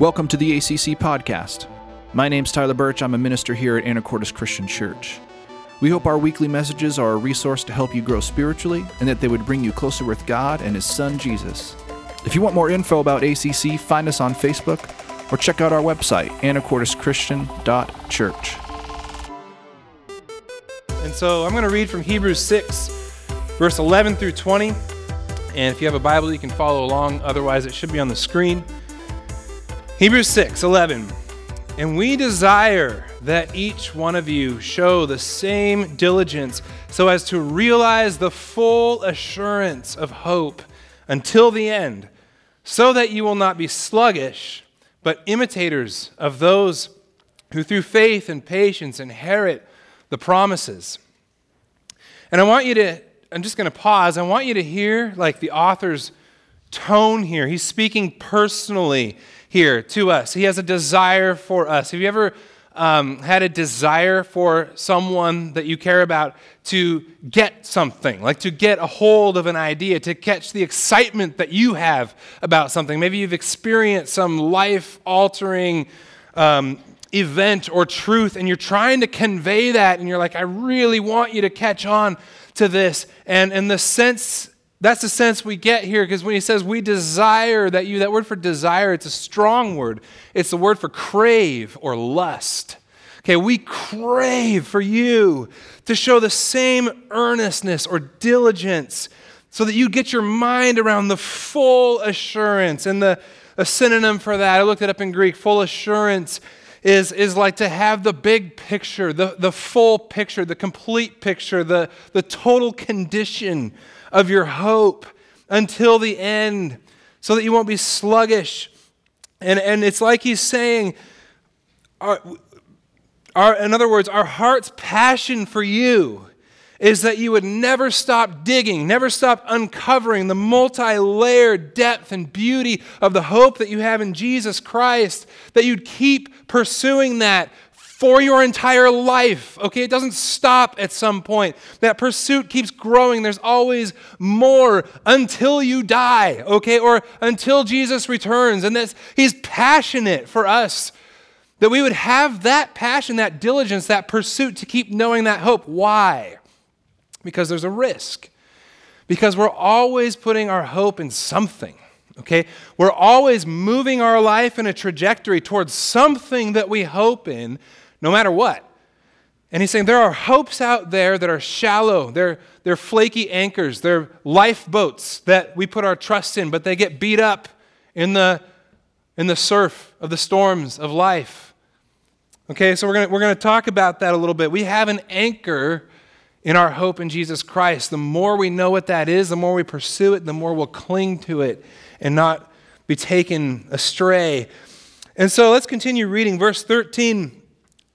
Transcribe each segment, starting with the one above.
Welcome to the ACC podcast. My name's Tyler Birch. I'm a minister here at Anacortes Christian Church. We hope our weekly messages are a resource to help you grow spiritually and that they would bring you closer with God and His Son Jesus. If you want more info about ACC, find us on Facebook or check out our website, anacorteschristian.church. And so I'm going to read from Hebrews 6, verse 11 through 20. And if you have a Bible, you can follow along. Otherwise, it should be on the screen. Hebrews 6 11. And we desire that each one of you show the same diligence so as to realize the full assurance of hope until the end, so that you will not be sluggish, but imitators of those who through faith and patience inherit the promises. And I want you to, I'm just going to pause. I want you to hear like the author's tone here. He's speaking personally here to us. He has a desire for us. Have you ever um, had a desire for someone that you care about to get something, like to get a hold of an idea, to catch the excitement that you have about something? Maybe you've experienced some life altering um, event or truth, and you're trying to convey that, and you're like, I really want you to catch on to this. And, and the sense that's the sense we get here because when he says we desire that you, that word for desire, it's a strong word. It's the word for crave or lust. Okay, we crave for you to show the same earnestness or diligence so that you get your mind around the full assurance. And the a synonym for that, I looked it up in Greek, full assurance is, is like to have the big picture, the, the full picture, the complete picture, the, the total condition of your hope until the end so that you won't be sluggish. And, and it's like he's saying, our, our, in other words, our heart's passion for you is that you would never stop digging, never stop uncovering the multi layered depth and beauty of the hope that you have in Jesus Christ, that you'd keep pursuing that for your entire life. Okay, it doesn't stop at some point. That pursuit keeps growing. There's always more until you die, okay, or until Jesus returns. And this, he's passionate for us that we would have that passion, that diligence, that pursuit to keep knowing that hope. Why? Because there's a risk. Because we're always putting our hope in something. Okay? We're always moving our life in a trajectory towards something that we hope in no matter what. And he's saying there are hopes out there that are shallow. They're, they're flaky anchors. They're lifeboats that we put our trust in, but they get beat up in the, in the surf of the storms of life. Okay, so we're going we're going to talk about that a little bit. We have an anchor in our hope in Jesus Christ. The more we know what that is, the more we pursue it, the more we'll cling to it and not be taken astray. And so let's continue reading. Verse 13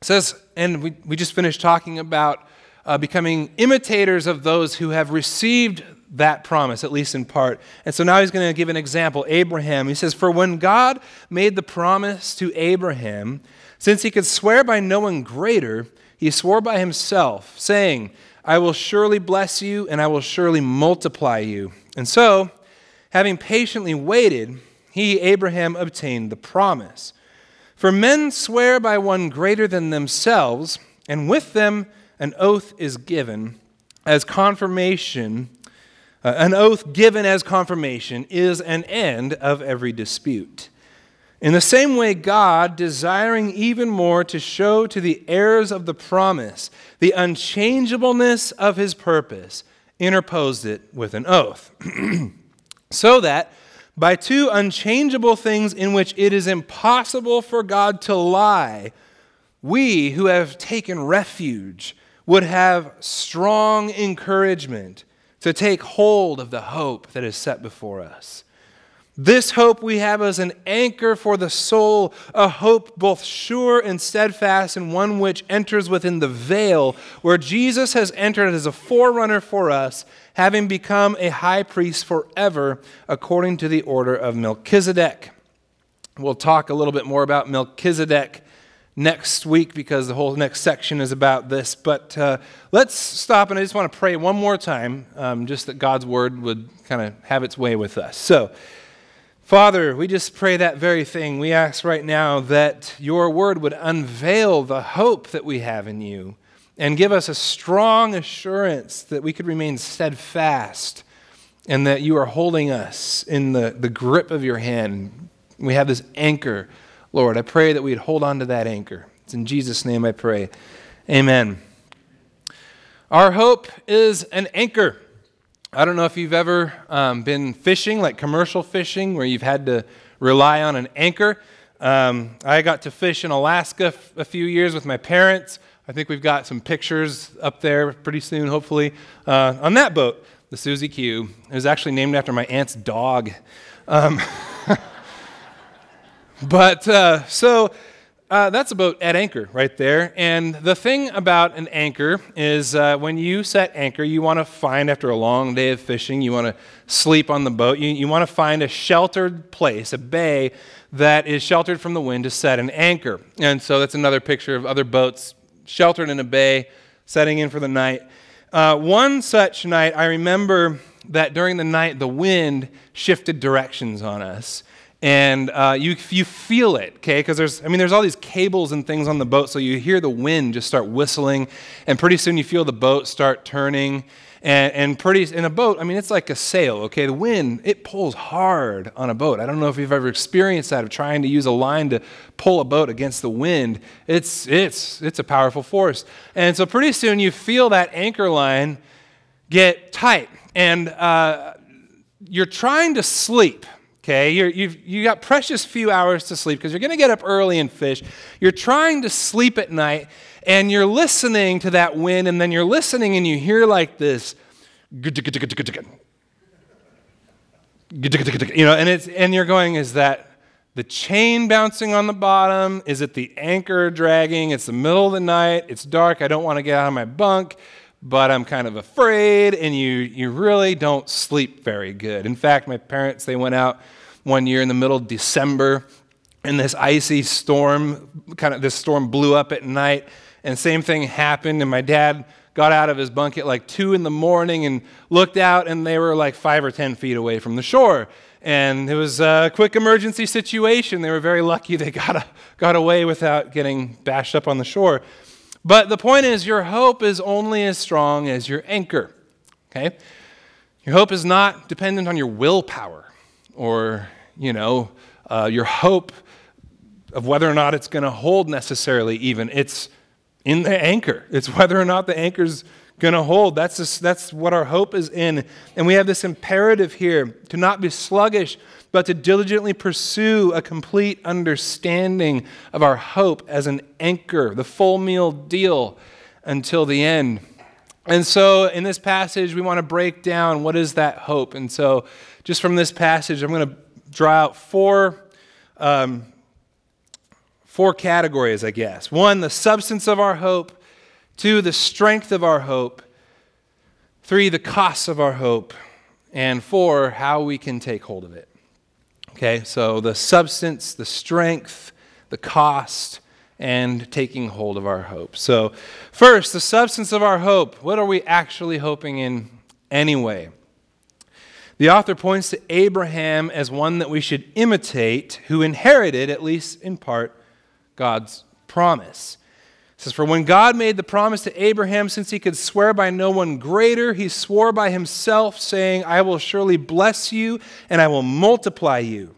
says, and we, we just finished talking about uh, becoming imitators of those who have received that promise, at least in part. And so now he's going to give an example Abraham. He says, For when God made the promise to Abraham, since he could swear by no one greater, he swore by himself, saying, I will surely bless you and I will surely multiply you. And so, having patiently waited, he, Abraham, obtained the promise. For men swear by one greater than themselves, and with them an oath is given as confirmation. Uh, an oath given as confirmation is an end of every dispute. In the same way, God, desiring even more to show to the heirs of the promise the unchangeableness of his purpose, interposed it with an oath, so that by two unchangeable things in which it is impossible for God to lie, we who have taken refuge would have strong encouragement to take hold of the hope that is set before us. This hope we have as an anchor for the soul, a hope both sure and steadfast, and one which enters within the veil where Jesus has entered as a forerunner for us, having become a high priest forever according to the order of Melchizedek. We'll talk a little bit more about Melchizedek next week because the whole next section is about this. But uh, let's stop and I just want to pray one more time, um, just that God's word would kind of have its way with us. So, Father, we just pray that very thing. We ask right now that your word would unveil the hope that we have in you and give us a strong assurance that we could remain steadfast and that you are holding us in the, the grip of your hand. We have this anchor, Lord. I pray that we'd hold on to that anchor. It's in Jesus' name I pray. Amen. Our hope is an anchor. I don't know if you've ever um, been fishing, like commercial fishing, where you've had to rely on an anchor. Um, I got to fish in Alaska f- a few years with my parents. I think we've got some pictures up there pretty soon, hopefully, uh, on that boat, the Susie Q. It was actually named after my aunt's dog. Um, but uh, so uh, that's a boat at anchor right there. And the thing about an anchor is uh, when you set anchor, you want to find, after a long day of fishing, you want to sleep on the boat. You, you want to find a sheltered place, a bay that is sheltered from the wind to set an anchor. And so that's another picture of other boats sheltered in a bay, setting in for the night. Uh, one such night, I remember that during the night, the wind shifted directions on us. And uh, you, you feel it okay? Because there's i mean there's all these cables and things on the boat so you hear the wind just start whistling. And pretty soon you feel the boat start turning and, and pretty in a boat i mean it's like a sail okay? The wind it pulls hard on a boat. I don't know if you've ever experienced that of trying to use a line to pull a boat against the wind. It's it's it's a powerful force. And so pretty soon you feel that anchor line get tight. And uh, you're trying to sleep okay? You're, you've you got precious few hours to sleep because you're going to get up early and fish. You're trying to sleep at night and you're listening to that wind, and then you're listening and you hear like this. You know, and it's and you're going, is that the chain bouncing on the bottom? Is it the anchor dragging? It's the middle of the night. It's dark. I don't want to get out of my bunk but I'm kind of afraid, and you, you really don't sleep very good. In fact, my parents, they went out one year in the middle of December, and this icy storm, kind of this storm blew up at night, and same thing happened, and my dad got out of his bunk at like 2 in the morning and looked out, and they were like 5 or 10 feet away from the shore. And it was a quick emergency situation. They were very lucky they got, a, got away without getting bashed up on the shore. But the point is, your hope is only as strong as your anchor. Okay? Your hope is not dependent on your willpower or, you know, uh, your hope of whether or not it's going to hold necessarily, even. It's in the anchor. It's whether or not the anchor's going to hold. That's, just, that's what our hope is in. And we have this imperative here to not be sluggish, but to diligently pursue a complete understanding of our hope as an anchor, the full meal deal until the end. And so, in this passage, we want to break down what is that hope. And so, just from this passage, I'm going to draw out four, um, four categories, I guess. One, the substance of our hope. Two, the strength of our hope. Three, the cost of our hope. And four, how we can take hold of it. Okay, so the substance, the strength, the cost, and taking hold of our hope. So, first, the substance of our hope. What are we actually hoping in anyway? The author points to Abraham as one that we should imitate, who inherited, at least in part, God's promise. It says, For when God made the promise to Abraham, since he could swear by no one greater, he swore by himself, saying, I will surely bless you and I will multiply you.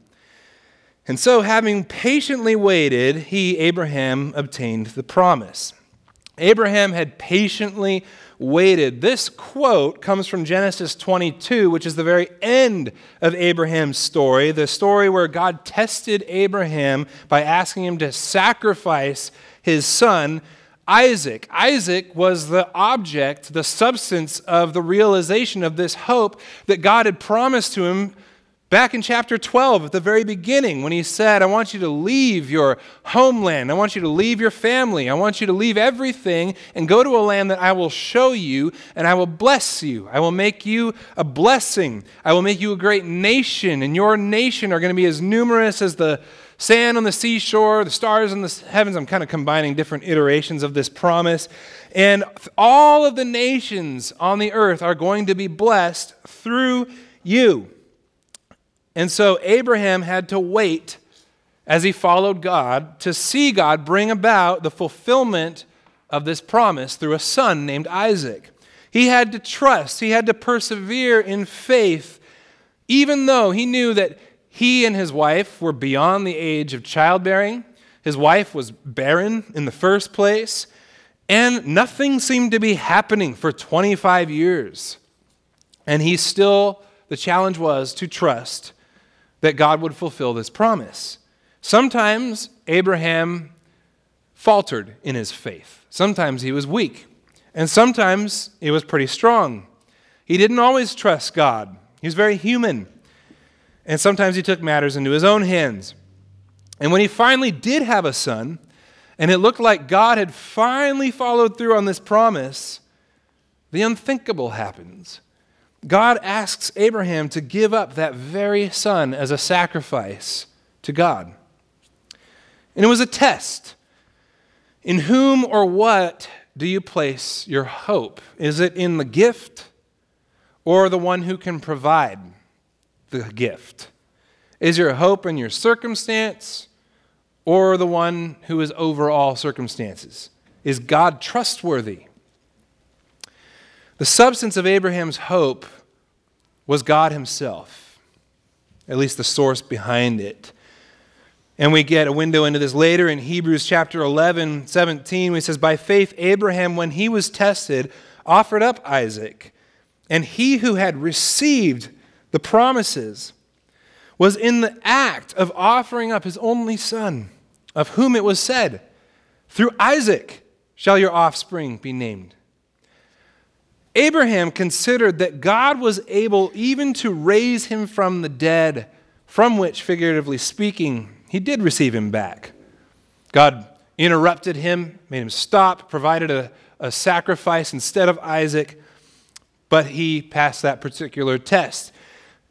And so, having patiently waited, he, Abraham, obtained the promise. Abraham had patiently waited. This quote comes from Genesis 22, which is the very end of Abraham's story, the story where God tested Abraham by asking him to sacrifice his son, Isaac. Isaac was the object, the substance of the realization of this hope that God had promised to him back in chapter 12 at the very beginning when he said, I want you to leave your homeland. I want you to leave your family. I want you to leave everything and go to a land that I will show you and I will bless you. I will make you a blessing. I will make you a great nation, and your nation are going to be as numerous as the sand on the seashore, the stars in the heavens. I'm kind of combining different iterations of this promise. And all of the nations on the earth are going to be blessed through you. And so Abraham had to wait as he followed God to see God bring about the fulfillment of this promise through a son named Isaac. He had to trust, he had to persevere in faith, even though he knew that he and his wife were beyond the age of childbearing. His wife was barren in the first place, and nothing seemed to be happening for 25 years. And he still, the challenge was to trust that God would fulfill this promise. Sometimes Abraham faltered in his faith. Sometimes he was weak. And sometimes he was pretty strong. He didn't always trust God, he was very human. And sometimes he took matters into his own hands. And when he finally did have a son, and it looked like God had finally followed through on this promise, the unthinkable happens. God asks Abraham to give up that very son as a sacrifice to God. And it was a test. In whom or what do you place your hope? Is it in the gift or the one who can provide the gift? Is your hope in your circumstance or the one who is over all circumstances? Is God trustworthy? The substance of Abraham's hope was God Himself, at least the source behind it. And we get a window into this later in Hebrews chapter 11, 17, where he says, By faith, Abraham, when he was tested, offered up Isaac. And he who had received the promises was in the act of offering up his only son, of whom it was said, Through Isaac shall your offspring be named. Abraham considered that God was able even to raise him from the dead, from which, figuratively speaking, he did receive him back. God interrupted him, made him stop, provided a, a sacrifice instead of Isaac, but he passed that particular test.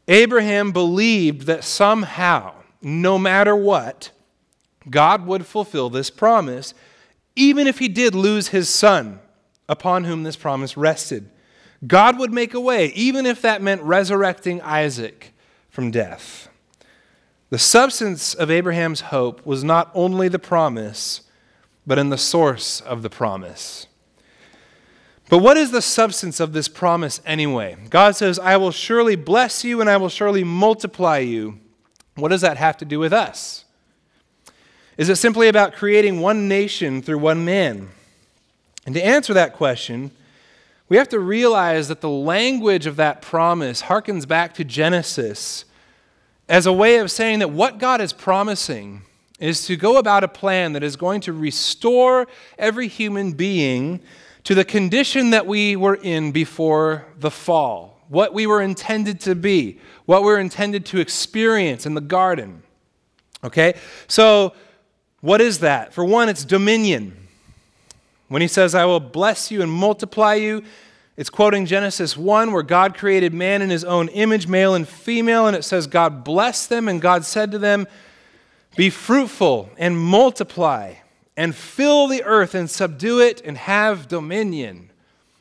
Abraham believed that somehow, no matter what, God would fulfill this promise, even if he did lose his son upon whom this promise rested. God would make a way, even if that meant resurrecting Isaac from death. The substance of Abraham's hope was not only the promise, but in the source of the promise. But what is the substance of this promise anyway? God says, I will surely bless you and I will surely multiply you. What does that have to do with us? Is it simply about creating one nation through one man? And to answer that question, we have to realize that the language of that promise harkens back to Genesis as a way of saying that what God is promising is to go about a plan that is going to restore every human being to the condition that we were in before the fall, what we were intended to be, what we were intended to experience in the garden. Okay? So, what is that? For one, it's dominion. When he says, I will bless you and multiply you, it's quoting Genesis 1, where God created man in his own image, male and female, and it says, God blessed them, and God said to them, Be fruitful and multiply, and fill the earth and subdue it, and have dominion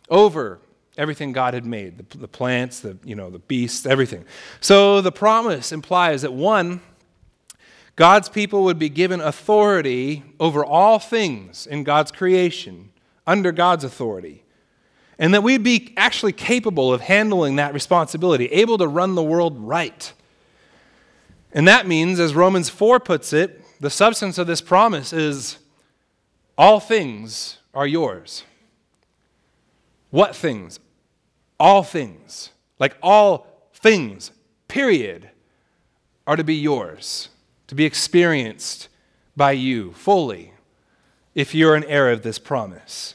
over everything God had made the, the plants, the, you know, the beasts, everything. So the promise implies that one, God's people would be given authority over all things in God's creation, under God's authority and that we'd be actually capable of handling that responsibility, able to run the world right. And that means, as Romans 4 puts it, the substance of this promise is all things are yours. What things? All things. Like all things, period, are to be yours, to be experienced by you fully, if you're an heir of this promise.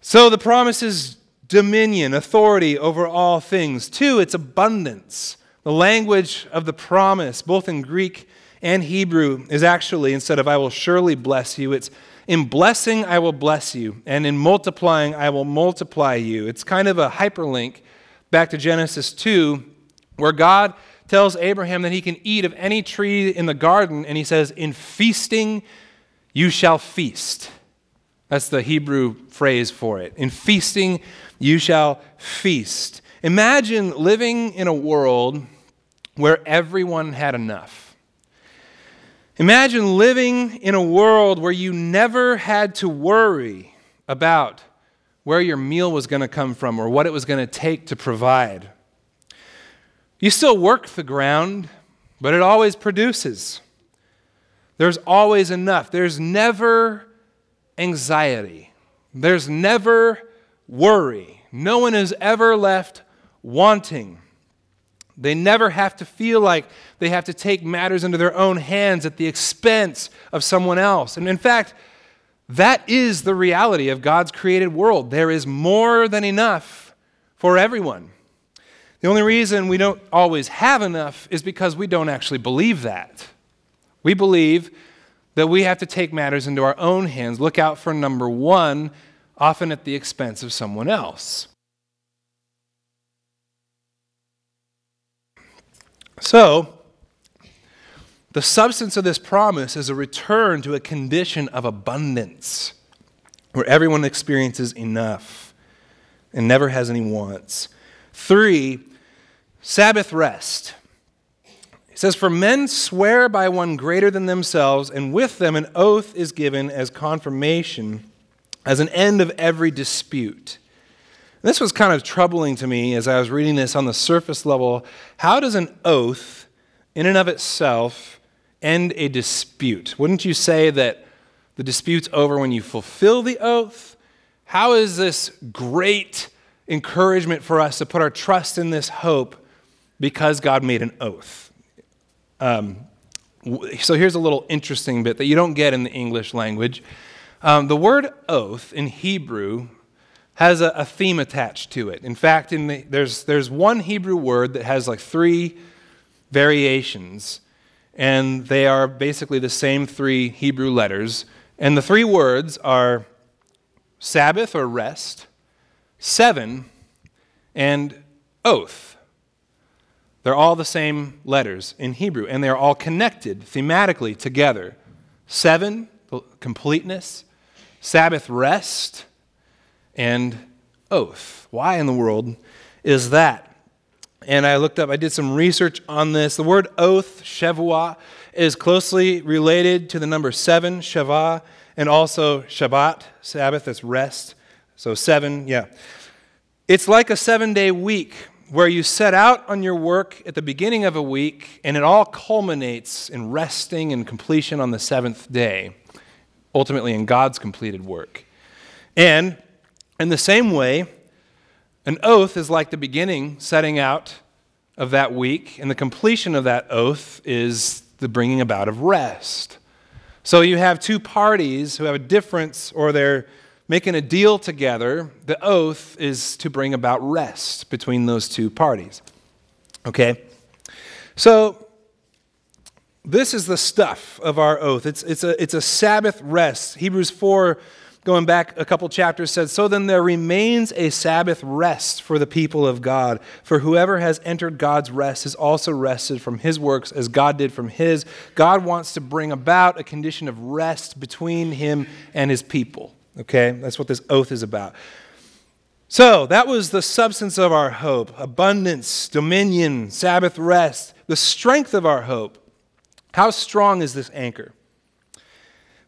So the promise is dominion, authority over all things. Two, it's abundance. The language of the promise, both in Greek and Hebrew, is actually, instead of I will surely bless you, it's in blessing I will bless you, and in multiplying I will multiply you. It's kind of a hyperlink back to Genesis 2, where God tells Abraham that he can eat of any tree in the garden, and he says, In feasting you shall feast. That's the Hebrew phrase for it. In feasting, you shall feast. Imagine living in a world where everyone had enough. Imagine living in a world where you never had to worry about where your meal was going to come from or what it was going to take to provide. You still work the ground, but it always produces. There's always enough. There's never anxiety. There's never worry. No one is ever left wanting. They never have to feel like they have to take matters into their own hands at the expense of someone else. And in fact, that is the reality of God's created world. There is more than enough for everyone. The only reason we don't always have enough is because we don't actually believe that. We believe that we have to take matters into our own hands, look out for number one, often at the expense of someone else. So, the substance of this promise is a return to a condition of abundance where everyone experiences enough and never has any wants. Three, Sabbath rest. He says, For men swear by one greater than themselves, and with them an oath is given as confirmation, as an end of every dispute. And this was kind of troubling to me as I was reading this on the surface level. How does an oath, in and of itself, end a dispute? Wouldn't you say that the dispute's over when you fulfill the oath? How is this great encouragement for us to put our trust in this hope because God made an oath? Um, so here's a little interesting bit that you don't get in the English language. Um, the word oath in Hebrew has a, a theme attached to it. In fact, in the, there's, there's one Hebrew word that has like three variations, and they are basically the same three Hebrew letters. And the three words are Sabbath or rest, seven, and oath. They're all the same letters in Hebrew, and they're all connected thematically together. Seven, completeness, Sabbath, rest, and oath. Why in the world is that? And I looked up, I did some research on this. The word oath, Shavuah, is closely related to the number seven, Shavah, and also Shabbat, Sabbath, that's rest. So seven, yeah. It's like a seven day week where you set out on your work at the beginning of a week and it all culminates in resting and completion on the seventh day, ultimately in God's completed work. And in the same way, an oath is like the beginning, setting out of that week, and the completion of that oath is the bringing about of rest. So you have two parties who have a difference or they're making a deal together, the oath is to bring about rest between those two parties. Okay? So, this is the stuff of our oath. It's, it's, a, it's a Sabbath rest. Hebrews 4, going back a couple chapters, says, So then there remains a Sabbath rest for the people of God. For whoever has entered God's rest has also rested from his works as God did from his. God wants to bring about a condition of rest between him and his people. Okay? That's what this oath is about. So, that was the substance of our hope abundance, dominion, Sabbath rest, the strength of our hope. How strong is this anchor?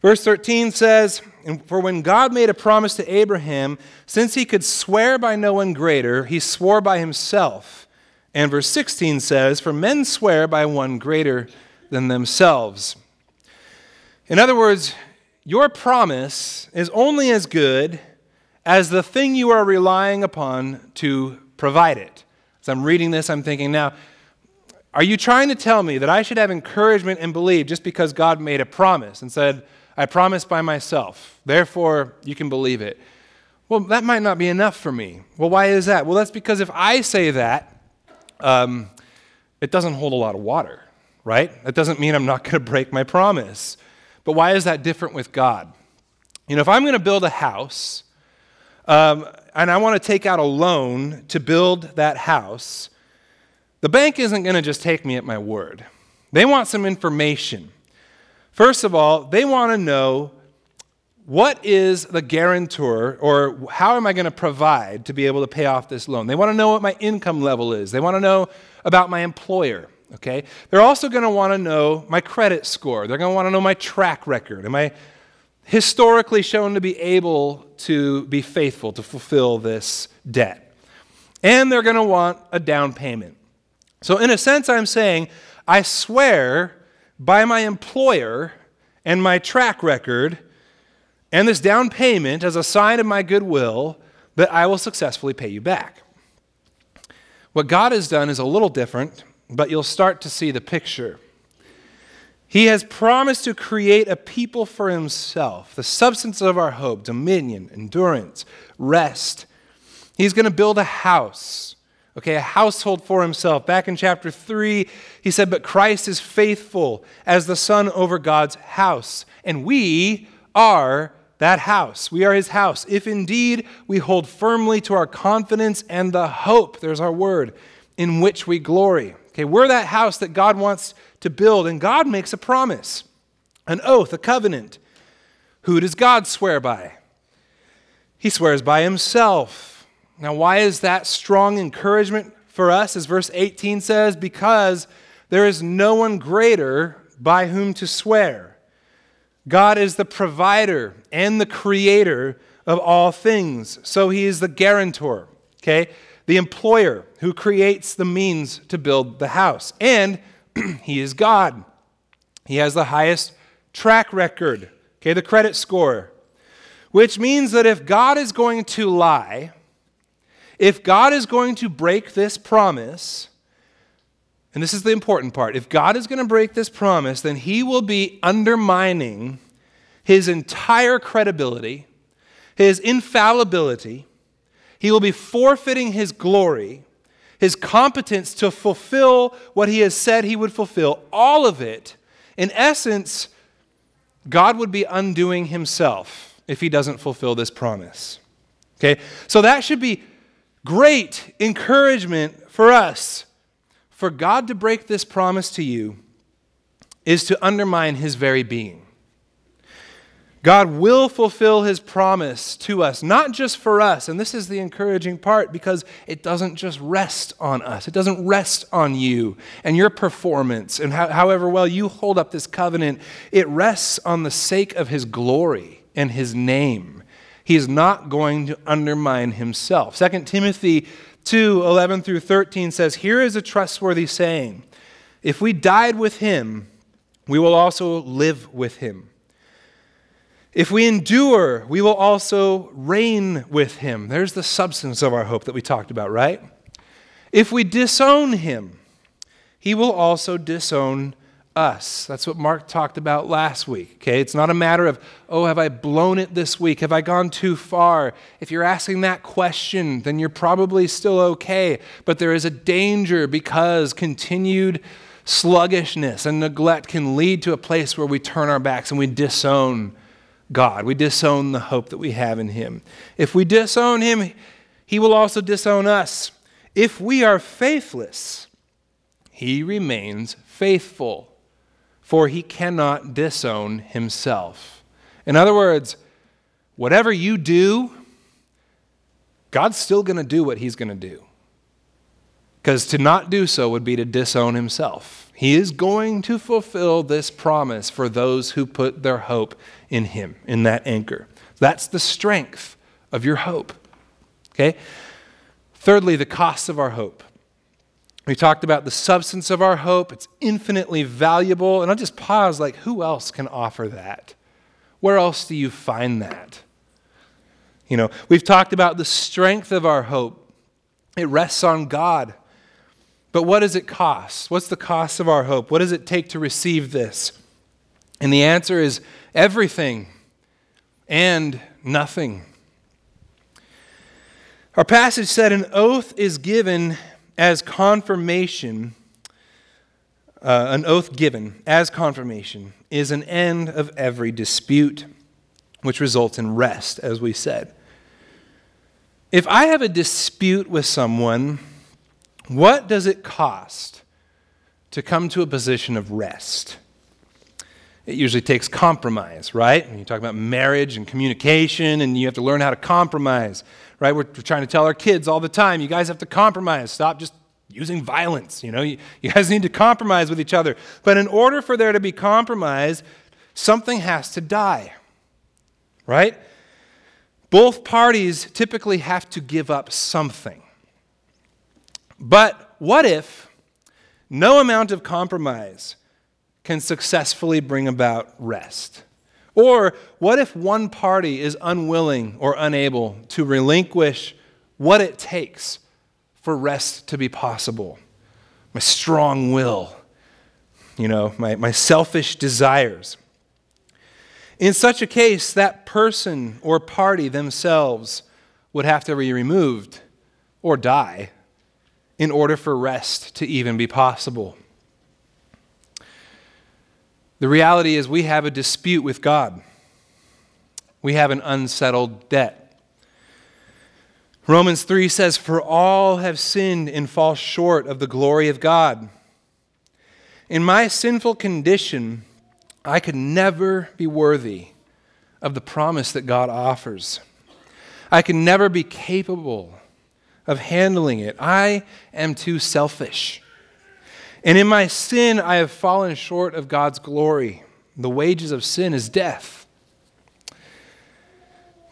Verse 13 says, For when God made a promise to Abraham, since he could swear by no one greater, he swore by himself. And verse 16 says, For men swear by one greater than themselves. In other words, your promise is only as good as the thing you are relying upon to provide it. As I'm reading this, I'm thinking, now, are you trying to tell me that I should have encouragement and believe just because God made a promise and said, I promise by myself, therefore you can believe it? Well, that might not be enough for me. Well, why is that? Well, that's because if I say that, um, it doesn't hold a lot of water, right? That doesn't mean I'm not going to break my promise. But why is that different with God? You know, if I'm going to build a house um, and I want to take out a loan to build that house, the bank isn't going to just take me at my word. They want some information. First of all, they want to know what is the guarantor or how am I going to provide to be able to pay off this loan? They want to know what my income level is. They want to know about my employer. Okay? They're also going to want to know my credit score. They're going to want to know my track record. Am I historically shown to be able to be faithful to fulfill this debt? And they're going to want a down payment. So, in a sense, I'm saying, I swear by my employer and my track record and this down payment as a sign of my goodwill that I will successfully pay you back. What God has done is a little different, but you'll start to see the picture. He has promised to create a people for himself, the substance of our hope, dominion, endurance, rest. He's going to build a house, okay, a household for himself. Back in chapter 3, he said, But Christ is faithful as the Son over God's house, and we are that house. We are his house. If indeed we hold firmly to our confidence and the hope, there's our word, in which we glory. Okay, we're that house that God wants to build, and God makes a promise, an oath, a covenant. Who does God swear by? He swears by himself. Now, why is that strong encouragement for us? As verse 18 says, because there is no one greater by whom to swear. God is the provider and the creator of all things. So he is the guarantor, okay? The employer who creates the means to build the house. And he is God. He has the highest track record, okay, the credit score, which means that if God is going to lie, if God is going to break this promise, and this is the important part, if God is going to break this promise, then he will be undermining his entire credibility, his infallibility. He will be forfeiting his glory his competence to fulfill what he has said he would fulfill, all of it, in essence, God would be undoing himself if he doesn't fulfill this promise. Okay? So that should be great encouragement for us. For God to break this promise to you is to undermine his very being. God will fulfill his promise to us, not just for us. And this is the encouraging part because it doesn't just rest on us, it doesn't rest on you and your performance and how, however well you hold up this covenant. It rests on the sake of his glory and his name. He is not going to undermine himself. 2 Timothy 2 11 through 13 says, Here is a trustworthy saying If we died with him, we will also live with him. If we endure, we will also reign with him. There's the substance of our hope that we talked about, right? If we disown him, he will also disown us. That's what Mark talked about last week. Okay? It's not a matter of, oh, have I blown it this week? Have I gone too far? If you're asking that question, then you're probably still okay. But there is a danger because continued sluggishness and neglect can lead to a place where we turn our backs and we disown God. We disown the hope that we have in Him. If we disown Him, He will also disown us. If we are faithless, He remains faithful, for He cannot disown Himself. In other words, whatever you do, God's still going to do what He's going to do. Because to not do so would be to disown Himself. He is going to fulfill this promise for those who put their hope in Him, in that anchor. That's the strength of your hope. Okay? Thirdly, the cost of our hope. We talked about the substance of our hope. It's infinitely valuable. And I'll just pause like, who else can offer that? Where else do you find that? You know, we've talked about the strength of our hope. It rests on God. But what does it cost? What's the cost of our hope? What does it take to receive this? And the answer is everything and nothing. Our passage said an oath is given as confirmation. Uh, an oath given as confirmation is an end of every dispute, which results in rest, as we said. If I have a dispute with someone, what does it cost to come to a position of rest? It usually takes compromise, right? When you talk about marriage and communication, and you have to learn how to compromise, right? We're, trying to tell our kids all the time, you guys have to compromise. Stop just using violence. You know, you, you guys need to compromise with each other. But in order for there to be compromise, something has to die, right? Both parties typically have to give up something. But what if no amount of compromise can successfully bring about rest? Or what if one party is unwilling or unable to relinquish what it takes for rest to be possible? My strong will, you know, my, my selfish desires. In such a case, that person or party themselves would have to be removed or die in order for rest to even be possible. The reality is, we have a dispute with God. We have an unsettled debt. Romans 3 says, For all have sinned and fall short of the glory of God. In my sinful condition, I could never be worthy of the promise that God offers. I can never be capable of handling it. I am too selfish. And in my sin, I have fallen short of God's glory. The wages of sin is death.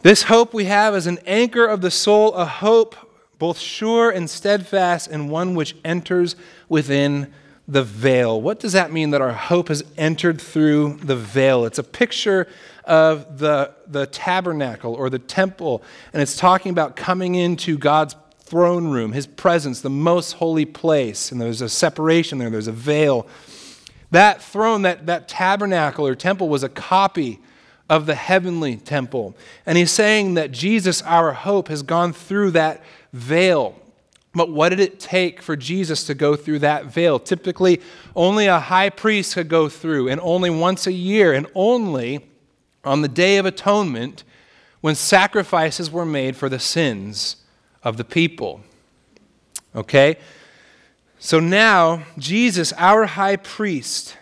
This hope we have is an anchor of the soul, a hope both sure and steadfast, and one which enters within the veil. What does that mean that our hope has entered through the veil? It's a picture of the, the tabernacle or the temple, and it's talking about coming into God's throne room, his presence, the most holy place. And there's a separation there, there's a veil. That throne, that, that tabernacle or temple, was a copy of the heavenly temple. And he's saying that Jesus, our hope, has gone through that veil. But what did it take for Jesus to go through that veil? Typically, only a high priest could go through, and only once a year, and only on the Day of Atonement when sacrifices were made for the sins of the people. Okay? So now, Jesus, our high priest,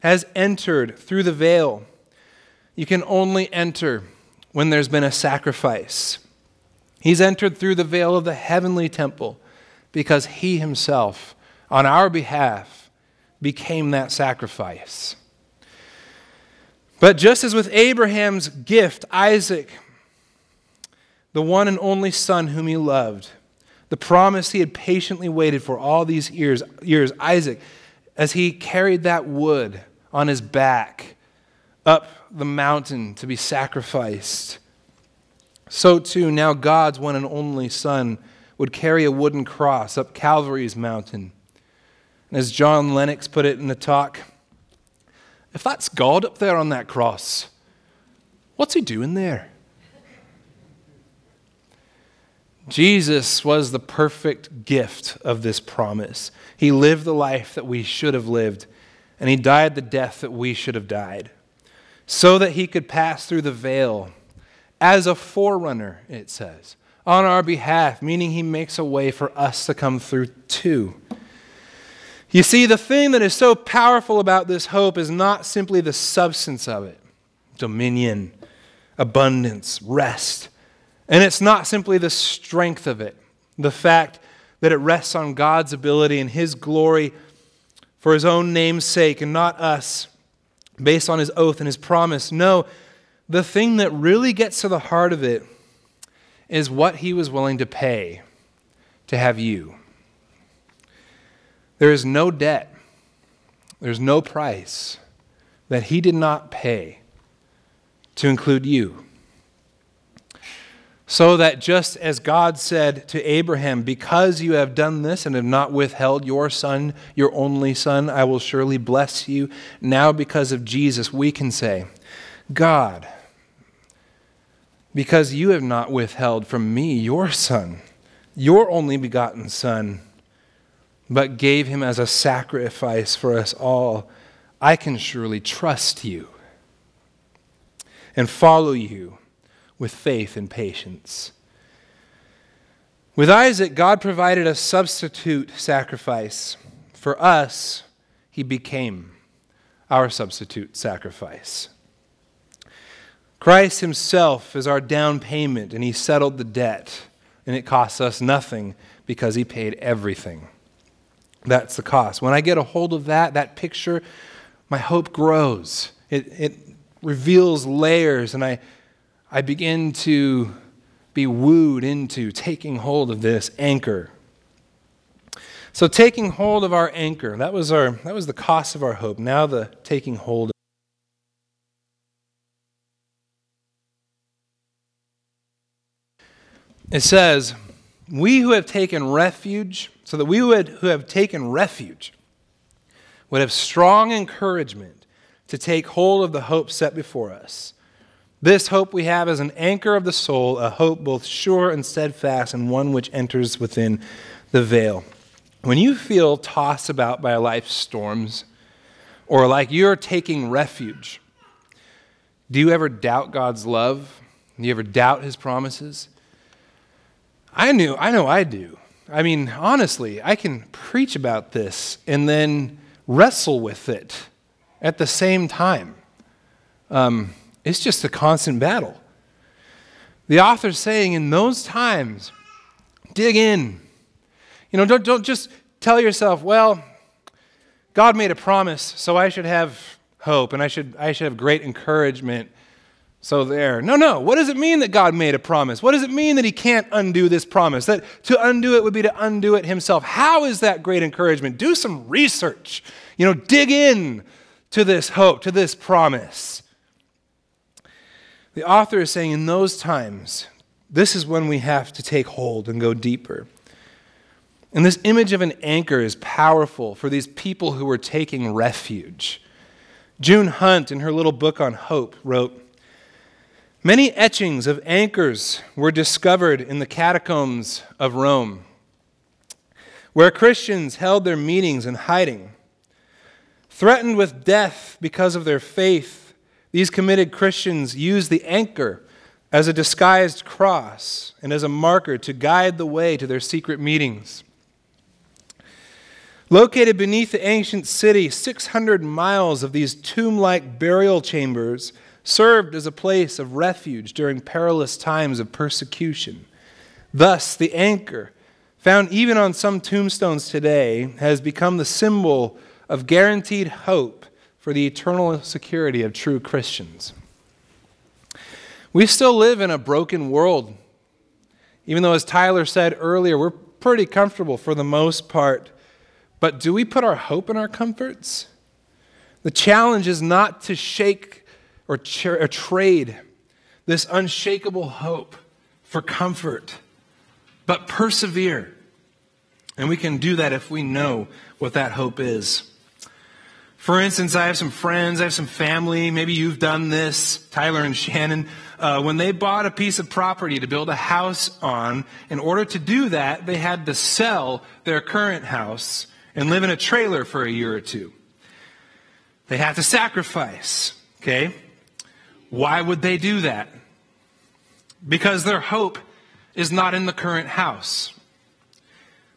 has entered through the veil. You can only enter when there's been a sacrifice. He's entered through the veil of the heavenly temple because he himself, on our behalf, became that sacrifice. But just as with Abraham's gift, Isaac, the one and only son whom he loved, the promise he had patiently waited for all these years, years Isaac, as he carried that wood on his back up the mountain to be sacrificed, so too now God's one and only Son would carry a wooden cross up Calvary's mountain. And as John Lennox put it in the talk, if that's God up there on that cross, what's he doing there? Jesus was the perfect gift of this promise. He lived the life that we should have lived, and he died the death that we should have died, so that he could pass through the veil as a forerunner, it says on our behalf, meaning he makes a way for us to come through too. You see, the thing that is so powerful about this hope is not simply the substance of it dominion, abundance, rest. And it's not simply the strength of it, the fact that it rests on God's ability and his glory for his own name's sake and not us, based on his oath and his promise. No, the thing that really gets to the heart of it is what he was willing to pay to have you. There is no debt, there's no price that he did not pay to include you. So that just as God said to Abraham, Because you have done this and have not withheld your son, your only son, I will surely bless you. Now, because of Jesus, we can say, God, because you have not withheld from me your son, your only begotten son, but gave him as a sacrifice for us all, I can surely trust you and follow you with faith and patience. With Isaac, God provided a substitute sacrifice. For us, he became our substitute sacrifice. Christ Himself is our down payment, and He settled the debt, and it costs us nothing because He paid everything. That's the cost. When I get a hold of that, that picture, my hope grows. It, it reveals layers, and I, I begin to be wooed into taking hold of this anchor. So taking hold of our anchor, that was our that was the cost of our hope. Now the taking hold It says, "We who have taken refuge, so that we would, who have taken refuge would have strong encouragement to take hold of the hope set before us." This hope we have is an anchor of the soul, a hope both sure and steadfast, and one which enters within the veil. When you feel tossed about by life's storms, or like you're taking refuge, do you ever doubt God's love? Do you ever doubt his promises? I knew, I know I do. I mean, honestly, I can preach about this and then wrestle with it at the same time. Um, it's just a constant battle. The author's saying in those times, dig in. You know, don't, don't just tell yourself, well, God made a promise, so I should have hope and I should, I should have great encouragement. So there. No, no. What does it mean that God made a promise? What does it mean that He can't undo this promise? That to undo it would be to undo it Himself. How is that great encouragement? Do some research. You know, dig in to this hope, to this promise. The author is saying in those times, this is when we have to take hold and go deeper. And this image of an anchor is powerful for these people who were taking refuge. June Hunt, in her little book on hope, wrote Many etchings of anchors were discovered in the catacombs of Rome, where Christians held their meetings in hiding. Threatened with death because of their faith, these committed Christians use the anchor as a disguised cross and as a marker to guide the way to their secret meetings. Located beneath the ancient city, 600 miles of these tomb like burial chambers served as a place of refuge during perilous times of persecution. Thus, the anchor, found even on some tombstones today, has become the symbol of guaranteed hope for the eternal security of true Christians. We still live in a broken world. Even though, as Tyler said earlier, we're pretty comfortable for the most part. But do we put our hope in our comforts? The challenge is not to shake or, or trade this unshakable hope for comfort, but persevere. And we can do that if we know what that hope is. For instance, I have some friends, I have some family, maybe you've done this, Tyler and Shannon. Uh, when they bought a piece of property to build a house on, in order to do that, they had to sell their current house and live in a trailer for a year or two. They had to sacrifice, okay? Why would they do that? Because their hope is not in the current house,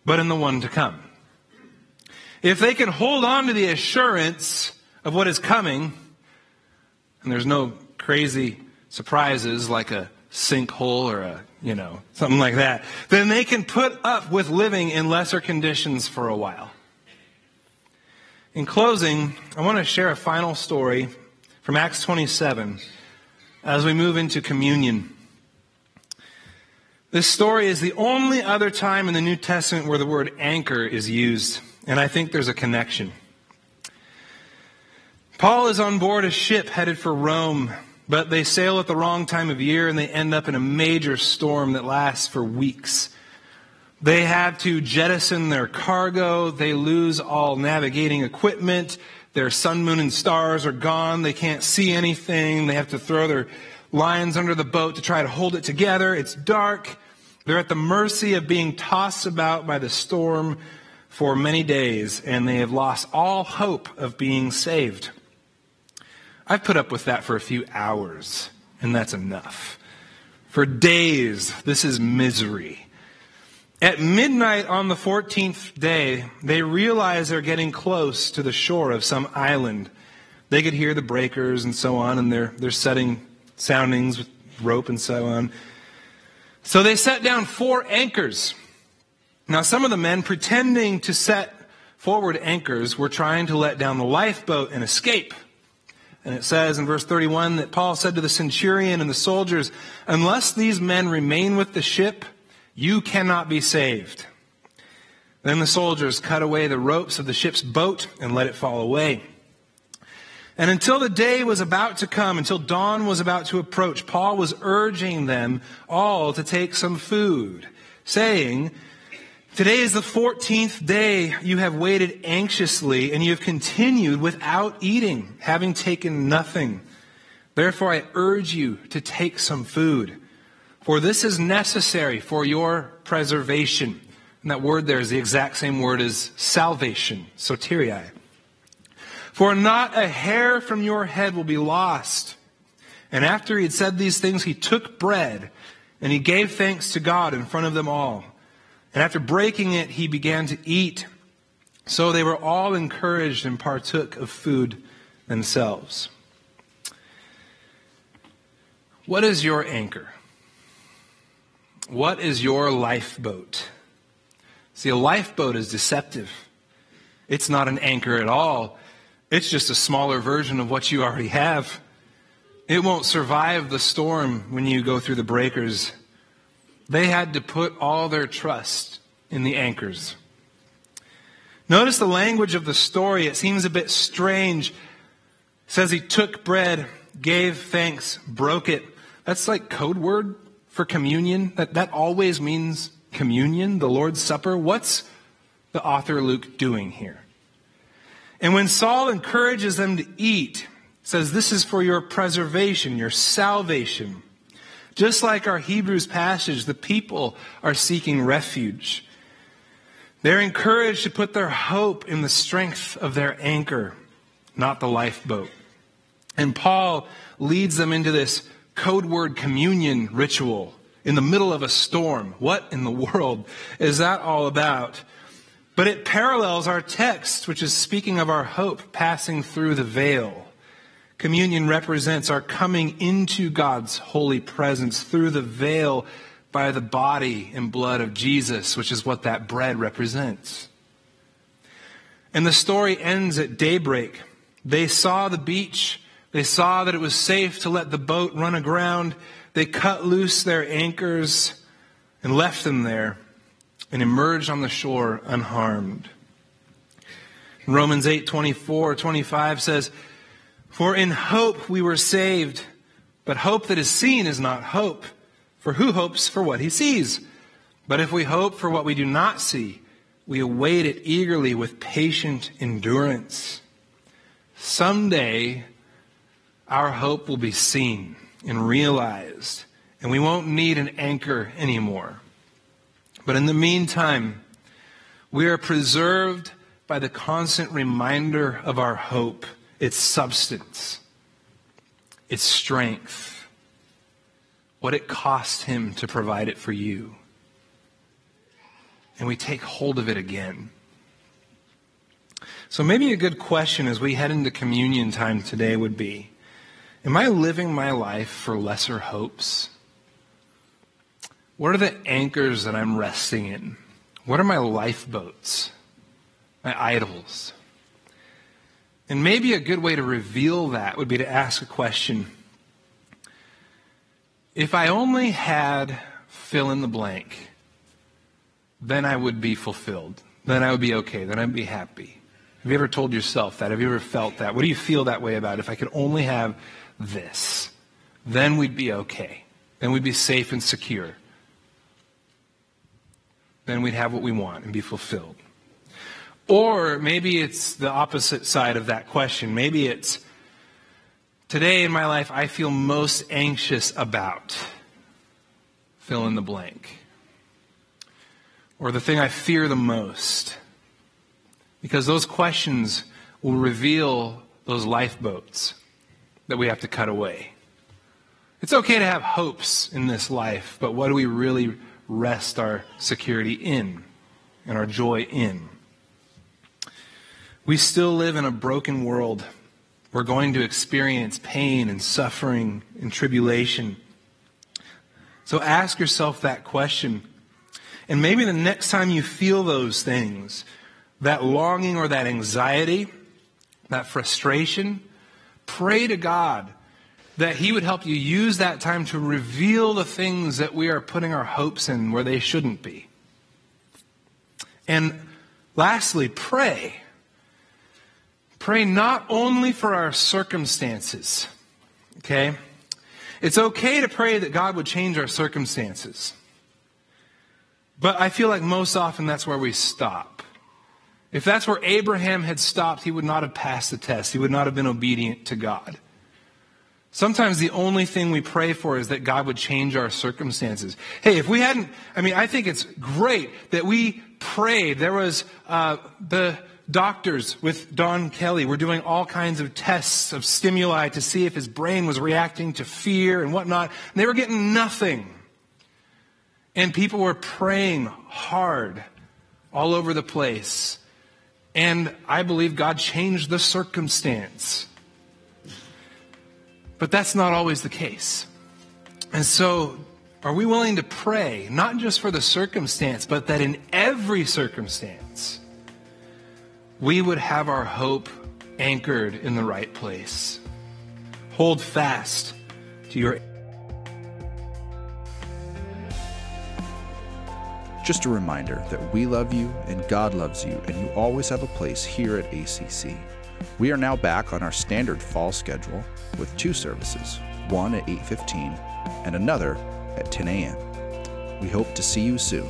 but in the one to come. If they can hold on to the assurance of what is coming, and there's no crazy surprises like a sinkhole or a, you know, something like that, then they can put up with living in lesser conditions for a while. In closing, I want to share a final story from Acts 27 as we move into communion. This story is the only other time in the New Testament where the word anchor is used. And I think there's a connection. Paul is on board a ship headed for Rome, but they sail at the wrong time of year and they end up in a major storm that lasts for weeks. They have to jettison their cargo. They lose all navigating equipment. Their sun, moon, and stars are gone. They can't see anything. They have to throw their lines under the boat to try to hold it together. It's dark. They're at the mercy of being tossed about by the storm for many days, and they have lost all hope of being saved. I've put up with that for a few hours, and that's enough. For days, this is misery. At midnight on the 14th day, they realize they're getting close to the shore of some island. They could hear the breakers and so on, and they're, they're setting soundings with rope and so on. So they set down four anchors now, some of the men, pretending to set forward anchors were trying to let down the lifeboat and escape. And it says in verse 31 that Paul said to the centurion and the soldiers, Unless these men remain with the ship, you cannot be saved. Then the soldiers cut away the ropes of the ship's boat and let it fall away. And until the day was about to come, until dawn was about to approach, Paul was urging them all to take some food, saying, Today is the 14th day you have waited anxiously, and you have continued without eating, having taken nothing. Therefore, I urge you to take some food, for this is necessary for your preservation. And that word there is the exact same word as salvation, soteriai. For not a hair from your head will be lost. And after he had said these things, he took bread, and he gave thanks to God in front of them all. And after breaking it, he began to eat. So they were all encouraged and partook of food themselves. What is your anchor? What is your lifeboat? See, a lifeboat is deceptive. It's not an anchor at all. It's just a smaller version of what you already have. It won't survive the storm when you go through the breakers. They had to put all their trust in the anchors. Notice the language of the story. It seems a bit strange. It says he took bread, gave thanks, broke it. That's like code word for communion. That, that always means communion, the Lord's Supper. What's the author Luke doing here? And when Saul encourages them to eat, says this is for your preservation, your salvation. Just like our Hebrews passage, the people are seeking refuge. They're encouraged to put their hope in the strength of their anchor, not the lifeboat. And Paul leads them into this code word communion ritual in the middle of a storm. What in the world is that all about? But it parallels our text, which is speaking of our hope passing through the veil. Communion represents our coming into God's holy presence through the veil by the body and blood of Jesus, which is what that bread represents. And the story ends at daybreak. They saw the beach. They saw that it was safe to let the boat run aground. They cut loose their anchors and left them there and emerged on the shore unharmed. Romans 8 24, 25 says, for in hope we were saved. But hope that is seen is not hope. For who hopes for what he sees? But if we hope for what we do not see, we await it eagerly with patient endurance. Someday, our hope will be seen and realized, and we won't need an anchor anymore. But in the meantime, we are preserved by the constant reminder of our hope its substance, its strength, what it cost him to provide it for you. And we take hold of it again. So maybe a good question as we head into communion time today would be Am I living my life for lesser hopes? What are the anchors that I'm resting in? What are my lifeboats? My idols? And maybe a good way to reveal that would be to ask a question. If I only had fill in the blank, then I would be fulfilled. Then I would be okay. Then I'd be happy. Have you ever told yourself that? Have you ever felt that? What do you feel that way about? If I could only have this, then we'd be okay. Then we'd be safe and secure. Then we'd have what we want and be fulfilled. Or maybe it's the opposite side of that question. Maybe it's today in my life I feel most anxious about fill in the blank. Or the thing I fear the most. Because those questions will reveal those lifeboats that we have to cut away. It's okay to have hopes in this life, but what do we really rest our security in and our joy in? We still live in a broken world. We're going to experience pain and suffering and tribulation. So ask yourself that question. And maybe the next time you feel those things, that longing or that anxiety, that frustration, pray to God that He would help you use that time to reveal the things that we are putting our hopes in where they shouldn't be. And lastly, pray. Pray not only for our circumstances, okay? It's okay to pray that God would change our circumstances. But I feel like most often that's where we stop. If that's where Abraham had stopped, he would not have passed the test. He would not have been obedient to God. Sometimes the only thing we pray for is that God would change our circumstances. Hey, if we hadn't, I mean, I think it's great that we prayed. There was uh, the doctors with Don Kelly were doing all kinds of tests of stimuli to see if his brain was reacting to fear and whatnot. And they were getting nothing. And people were praying hard all over the place. And I believe God changed the circumstance. But that's not always the case. And so, are we willing to pray, not just for the circumstance, but that in every circumstance, we would have our hope anchored in the right place? Hold fast to your. Just a reminder that we love you and God loves you, and you always have a place here at ACC. We are now back on our standard fall schedule with two services, one at 8:15 and another at 10 a.m. We hope to see you soon.